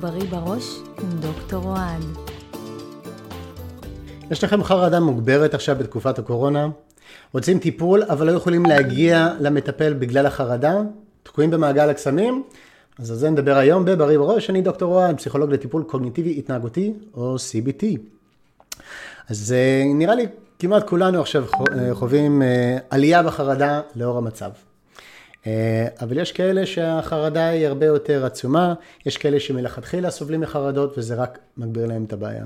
בריא בראש עם דוקטור אוהד. יש לכם חרדה מוגברת עכשיו בתקופת הקורונה? רוצים טיפול אבל לא יכולים להגיע למטפל בגלל החרדה? תקועים במעגל הקסמים? אז על זה נדבר היום בבריא בראש, אני דוקטור אוהד, פסיכולוג לטיפול קוגניטיבי התנהגותי או CBT. אז אה, נראה לי כמעט כולנו עכשיו חווים אה, עלייה בחרדה לאור המצב. אה, אבל יש כאלה שהחרדה היא הרבה יותר עצומה, יש כאלה שמלכתחילה סובלים מחרדות וזה רק מגביר להם את הבעיה.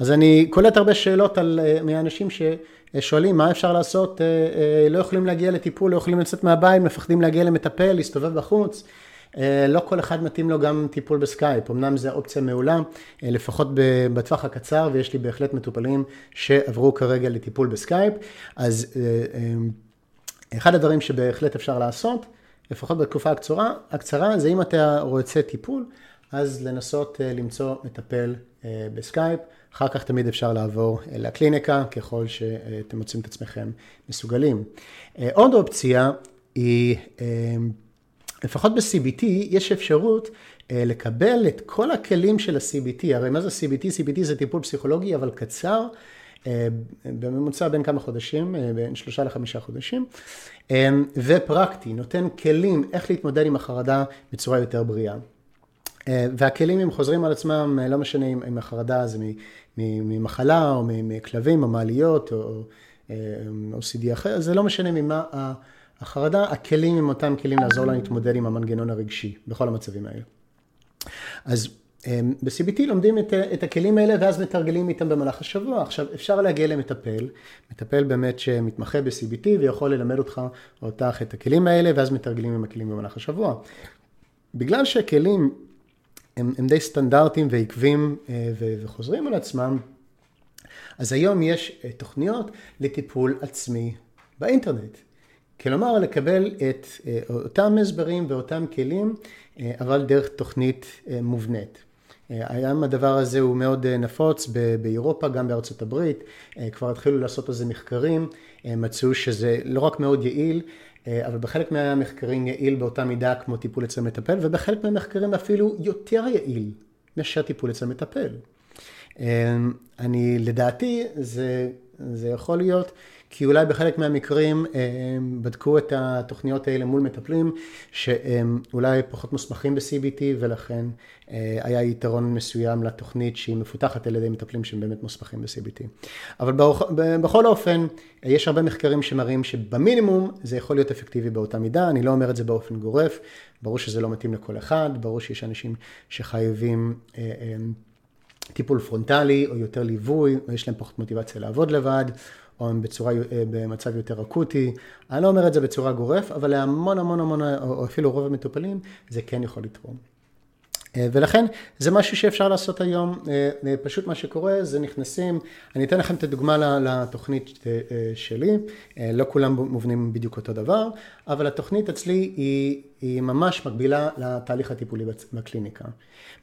אז אני קולט הרבה שאלות על, אה, מהאנשים ששואלים מה אפשר לעשות, אה, לא יכולים להגיע לטיפול, לא יכולים לצאת מהבית, מפחדים להגיע למטפל, להסתובב בחוץ. לא כל אחד מתאים לו גם טיפול בסקייפ, אמנם זו אופציה מעולה, לפחות בטווח הקצר, ויש לי בהחלט מטופלים שעברו כרגע לטיפול בסקייפ, אז אחד הדברים שבהחלט אפשר לעשות, לפחות בתקופה הקצרה, הקצרה, זה אם אתה רוצה טיפול, אז לנסות אה, למצוא מטפל אה, בסקייפ, אחר כך תמיד אפשר לעבור אה, לקליניקה, ככל שאתם מוצאים את עצמכם מסוגלים. עוד אופציה היא, לפחות ב-CBT, יש אפשרות לקבל את כל הכלים של ה-CBT, הרי מה זה CBT? CBT זה טיפול פסיכולוגי, אבל קצר. אה, בממוצע בין כמה חודשים, אה, בין שלושה לחמישה חודשים, אה, ופרקטי, נותן כלים איך להתמודד עם החרדה בצורה יותר בריאה. והכלים הם חוזרים על עצמם, לא משנה אם החרדה זה ממחלה או מכלבים או מעליות או OCD אחר, זה לא משנה ממה החרדה, הכלים הם אותם כלים לעזור לה להתמודד עם המנגנון הרגשי בכל המצבים האלה. אז ב-CBT לומדים את, את הכלים האלה ואז מתרגלים איתם במהלך השבוע. עכשיו, אפשר להגיע למטפל, מטפל באמת שמתמחה ב-CBT ויכול ללמד אותך או אותך את הכלים האלה ואז מתרגלים עם הכלים במהלך השבוע. בגלל שהכלים הם, הם די סטנדרטיים ועקבים אה, וחוזרים על עצמם, אז היום יש אה, תוכניות לטיפול עצמי באינטרנט. כלומר, לקבל את אה, אותם הסברים ואותם כלים, אבל דרך תוכנית מובנית. היום הדבר הזה הוא מאוד אה, נפוץ באירופה, גם בארצות הברית, אה, כבר התחילו לעשות על זה מחקרים, אה, מצאו שזה לא רק מאוד יעיל, אבל בחלק מהמחקרים יעיל באותה מידה כמו טיפול אצל מטפל, ובחלק מהמחקרים אפילו יותר יעיל מאשר טיפול אצל מטפל. אני, לדעתי, זה, זה יכול להיות כי אולי בחלק מהמקרים הם בדקו את התוכניות האלה מול מטפלים שהם אולי פחות מוסמכים ב-CBT ולכן אה, היה יתרון מסוים לתוכנית שהיא מפותחת על ידי מטפלים שהם באמת מוסמכים ב-CBT. אבל בכל אופן, יש הרבה מחקרים שמראים שבמינימום זה יכול להיות אפקטיבי באותה מידה, אני לא אומר את זה באופן גורף, ברור שזה לא מתאים לכל אחד, ברור שיש אנשים שחייבים אה, אה, טיפול פרונטלי או יותר ליווי, או יש להם פחות מוטיבציה לעבוד לבד. או הם בצורה, אה, במצב יותר אקוטי. אני לא אומר את זה בצורה גורף, אבל להמון המון המון, או אפילו רוב המטופלים, זה כן יכול לתרום. אה, ולכן זה משהו שאפשר לעשות היום, אה, פשוט מה שקורה זה נכנסים, אני אתן לכם את הדוגמה לתוכנית שלי, לא כולם מובנים בדיוק אותו דבר, אבל התוכנית אצלי היא, היא ממש מקבילה לתהליך הטיפולי בקליניקה.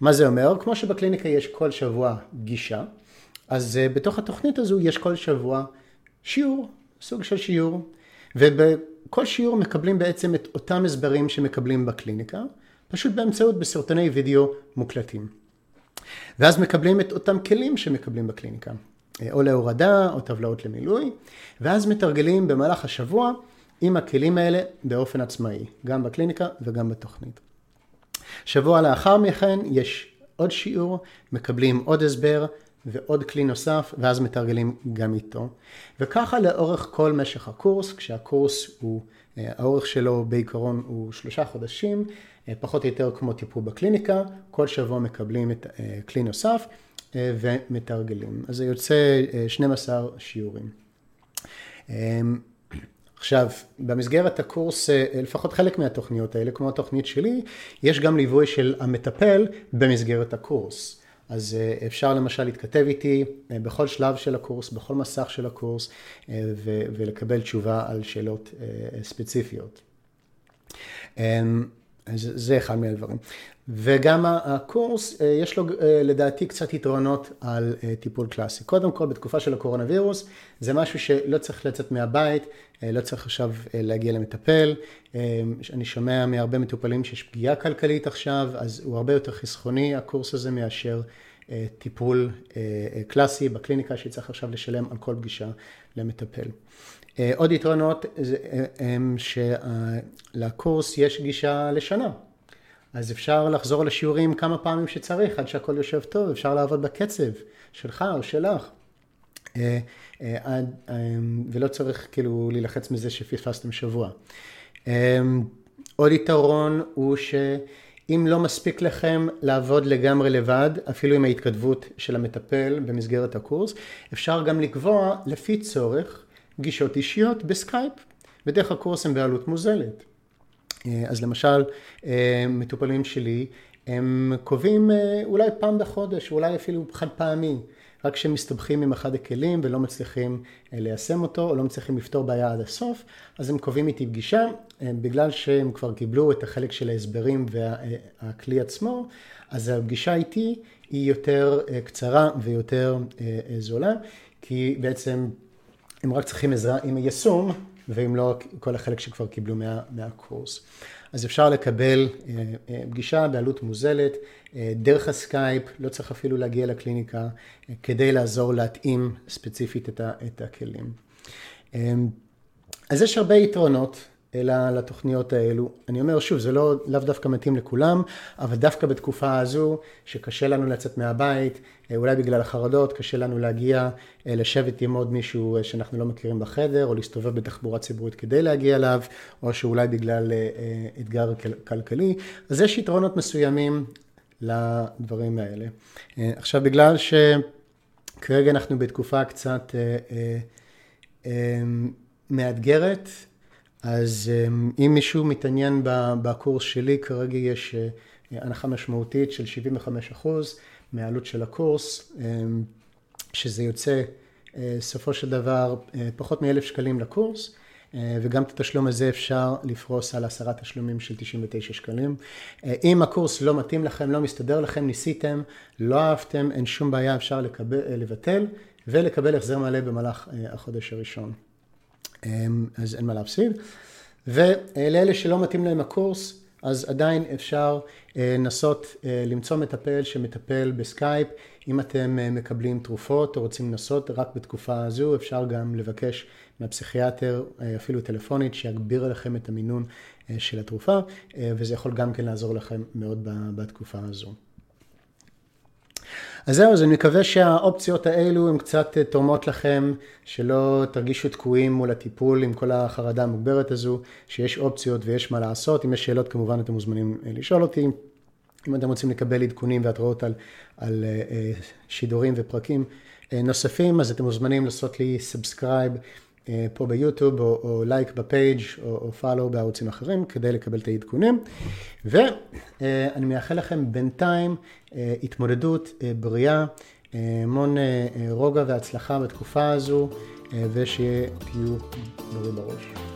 מה זה אומר? כמו שבקליניקה יש כל שבוע גישה, אז בתוך התוכנית הזו יש כל שבוע שיעור, סוג של שיעור, ובכל שיעור מקבלים בעצם את אותם הסברים שמקבלים בקליניקה, פשוט באמצעות בסרטוני וידאו מוקלטים. ואז מקבלים את אותם כלים שמקבלים בקליניקה, או להורדה או טבלאות למילוי, ואז מתרגלים במהלך השבוע עם הכלים האלה באופן עצמאי, גם בקליניקה וגם בתוכנית. שבוע לאחר מכן יש עוד שיעור, מקבלים עוד הסבר, ועוד כלי נוסף, ואז מתרגלים גם איתו. וככה לאורך כל משך הקורס, כשהקורס הוא, אה, האורך שלו בעיקרון הוא שלושה חודשים, אה, פחות או יותר כמו טיפול בקליניקה, כל שבוע מקבלים את אה, כלי נוסף ומתרגלים. אז זה יוצא 12 שיעורים. עכשיו, במסגרת הקורס, לפחות חלק מהתוכניות האלה, כמו התוכנית שלי, יש גם ליווי של המטפל במסגרת הקורס. אז אה, אפשר למשל להתכתב איתי אה, בכל שלב של הקורס, בכל מסך של הקורס, אה, ולקבל תשובה על שאלות ספציפיות. זה אחד מהדברים. וגם הקורס, אה, יש לו אה, לדעתי קצת יתרונות על אה, טיפול קלאסי. קודם כל, בתקופה של הקורונה וירוס, זה משהו שלא צריך לצאת מהבית, לא צריך עכשיו להגיע למטפל. אני שומע מהרבה מטופלים שיש פגיעה כלכלית עכשיו, אז הוא הרבה יותר חסכוני, הקורס הזה, מאשר טיפול קלאסי בקליניקה שצריך עכשיו לשלם על כל פגישה למטפל. עוד יתרונות הם שלקורס יש גישה לשנה. אז אפשר לחזור לשיעורים כמה פעמים שצריך, עד שהכל יושב טוב, אפשר לעבוד בקצב שלך או שלך. אה, אה, אה, ולא צריך כאילו להילחץ מזה שפספסתם שבוע. עוד יתרון הוא שאם לא מספיק לכם לעבוד לגמרי לבד, אפילו עם ההתכתבות של המטפל במסגרת הקורס, אפשר גם לקבוע לפי צורך פגישות אישיות בסקייפ. בדרך הקורס הם בעלות מוזלת. אה, אז למשל, אה, מטופלים שלי, הם קובעים אה, אולי פעם בחודש, אולי אפילו חד פעמי, רק כשהם מסתבכים עם אחד הכלים ולא מצליחים ליישם אותו, או לא מצליחים לפתור בעיה עד הסוף, אז הם קובעים איתי פגישה, בגלל שהם כבר קיבלו את החלק של ההסברים והכלי עצמו, אז הפגישה איתי היא יותר קצרה ויותר זולה, כי בעצם הם רק צריכים עזרה עם היישום, ואם לא, כל החלק שכבר קיבלו מה, מהקורס. אז אפשר לקבל אה, אה, פגישה בעלות מוזלת, אה, דרך הסקייפ, לא צריך אפילו להגיע לקליניקה, כדי לעזור להתאים ספציפית את, הכלים. אז יש הרבה יתרונות אלא לתוכניות האלו. אני אומר שוב, זה לא, לאו דווקא מתאים לכולם, אבל דווקא בתקופה הזו, שקשה לנו לצאת מהבית, אה, אולי בגלל החרדות, קשה לנו להגיע, אה, לשבת עם עוד מישהו אה, שאנחנו לא מכירים בחדר, או להסתובב בתחבורה ציבורית כדי להגיע אליו, או שאולי בגלל אתגר כלכלי, אז יש יתרונות מסוימים לדברים האלה. עכשיו, בגלל שכרגע אנחנו בתקופה קצת מאתגרת, אז אמ, אם מישהו מתעניין בקורס שלי, כרגע יש אה, הנחה משמעותית של 75% מהעלות של הקורס, אמ, שזה יוצא אה, סופו של דבר אה, פחות מאלף שקלים לקורס, וגם את התשלום הזה אפשר לפרוס על עשרה תשלומים של 99 שקלים. אם הקורס לא מתאים לכם, לא מסתדר לכם, ניסיתם, לא אהבתם, אין שום בעיה, אפשר לקבל, לבטל ולקבל החזר מלא במהלך החודש הראשון. אמ, אז אין מה להפסיד. ולאלה שלא מתאים להם הקורס, אז עדיין אפשר אה, לנסות אה, למצוא מטפל שמטפל בסקייפ. אם אתם אה, מקבלים תרופות או רוצים לנסות רק בתקופה הזו, אפשר גם לבקש מהפסיכיאטר, אפילו טלפונית, שיגביר לכם את המינון של התרופה, וזה יכול גם כן לעזור לכם מאוד בתקופה הזו. אז זהו, אז אני מקווה שהאופציות האלו הן קצת אה, תורמות לכם, שלא תרגישו תקועים מול הטיפול עם כל החרדה המוגברת הזו, שיש אופציות ויש מה לעשות. אם יש שאלות כמובן אתם מוזמנים אה, לשאול אותי. אם אתם רוצים לקבל עדכונים והתראות על, על אה, שידורים ופרקים נוספים, אז אתם מוזמנים לעשות לי subscribe. אה, פה ביוטיוב, או, או לייק ב page או, או follow בערוצים אחרים, כדי לקבל את העדכונים. ואני מאחל לכם בינתיים אה, התמודדות אה, בריאה, המון רוגע והצלחה בתקופה הזו, ושתהיו בריאים בראש.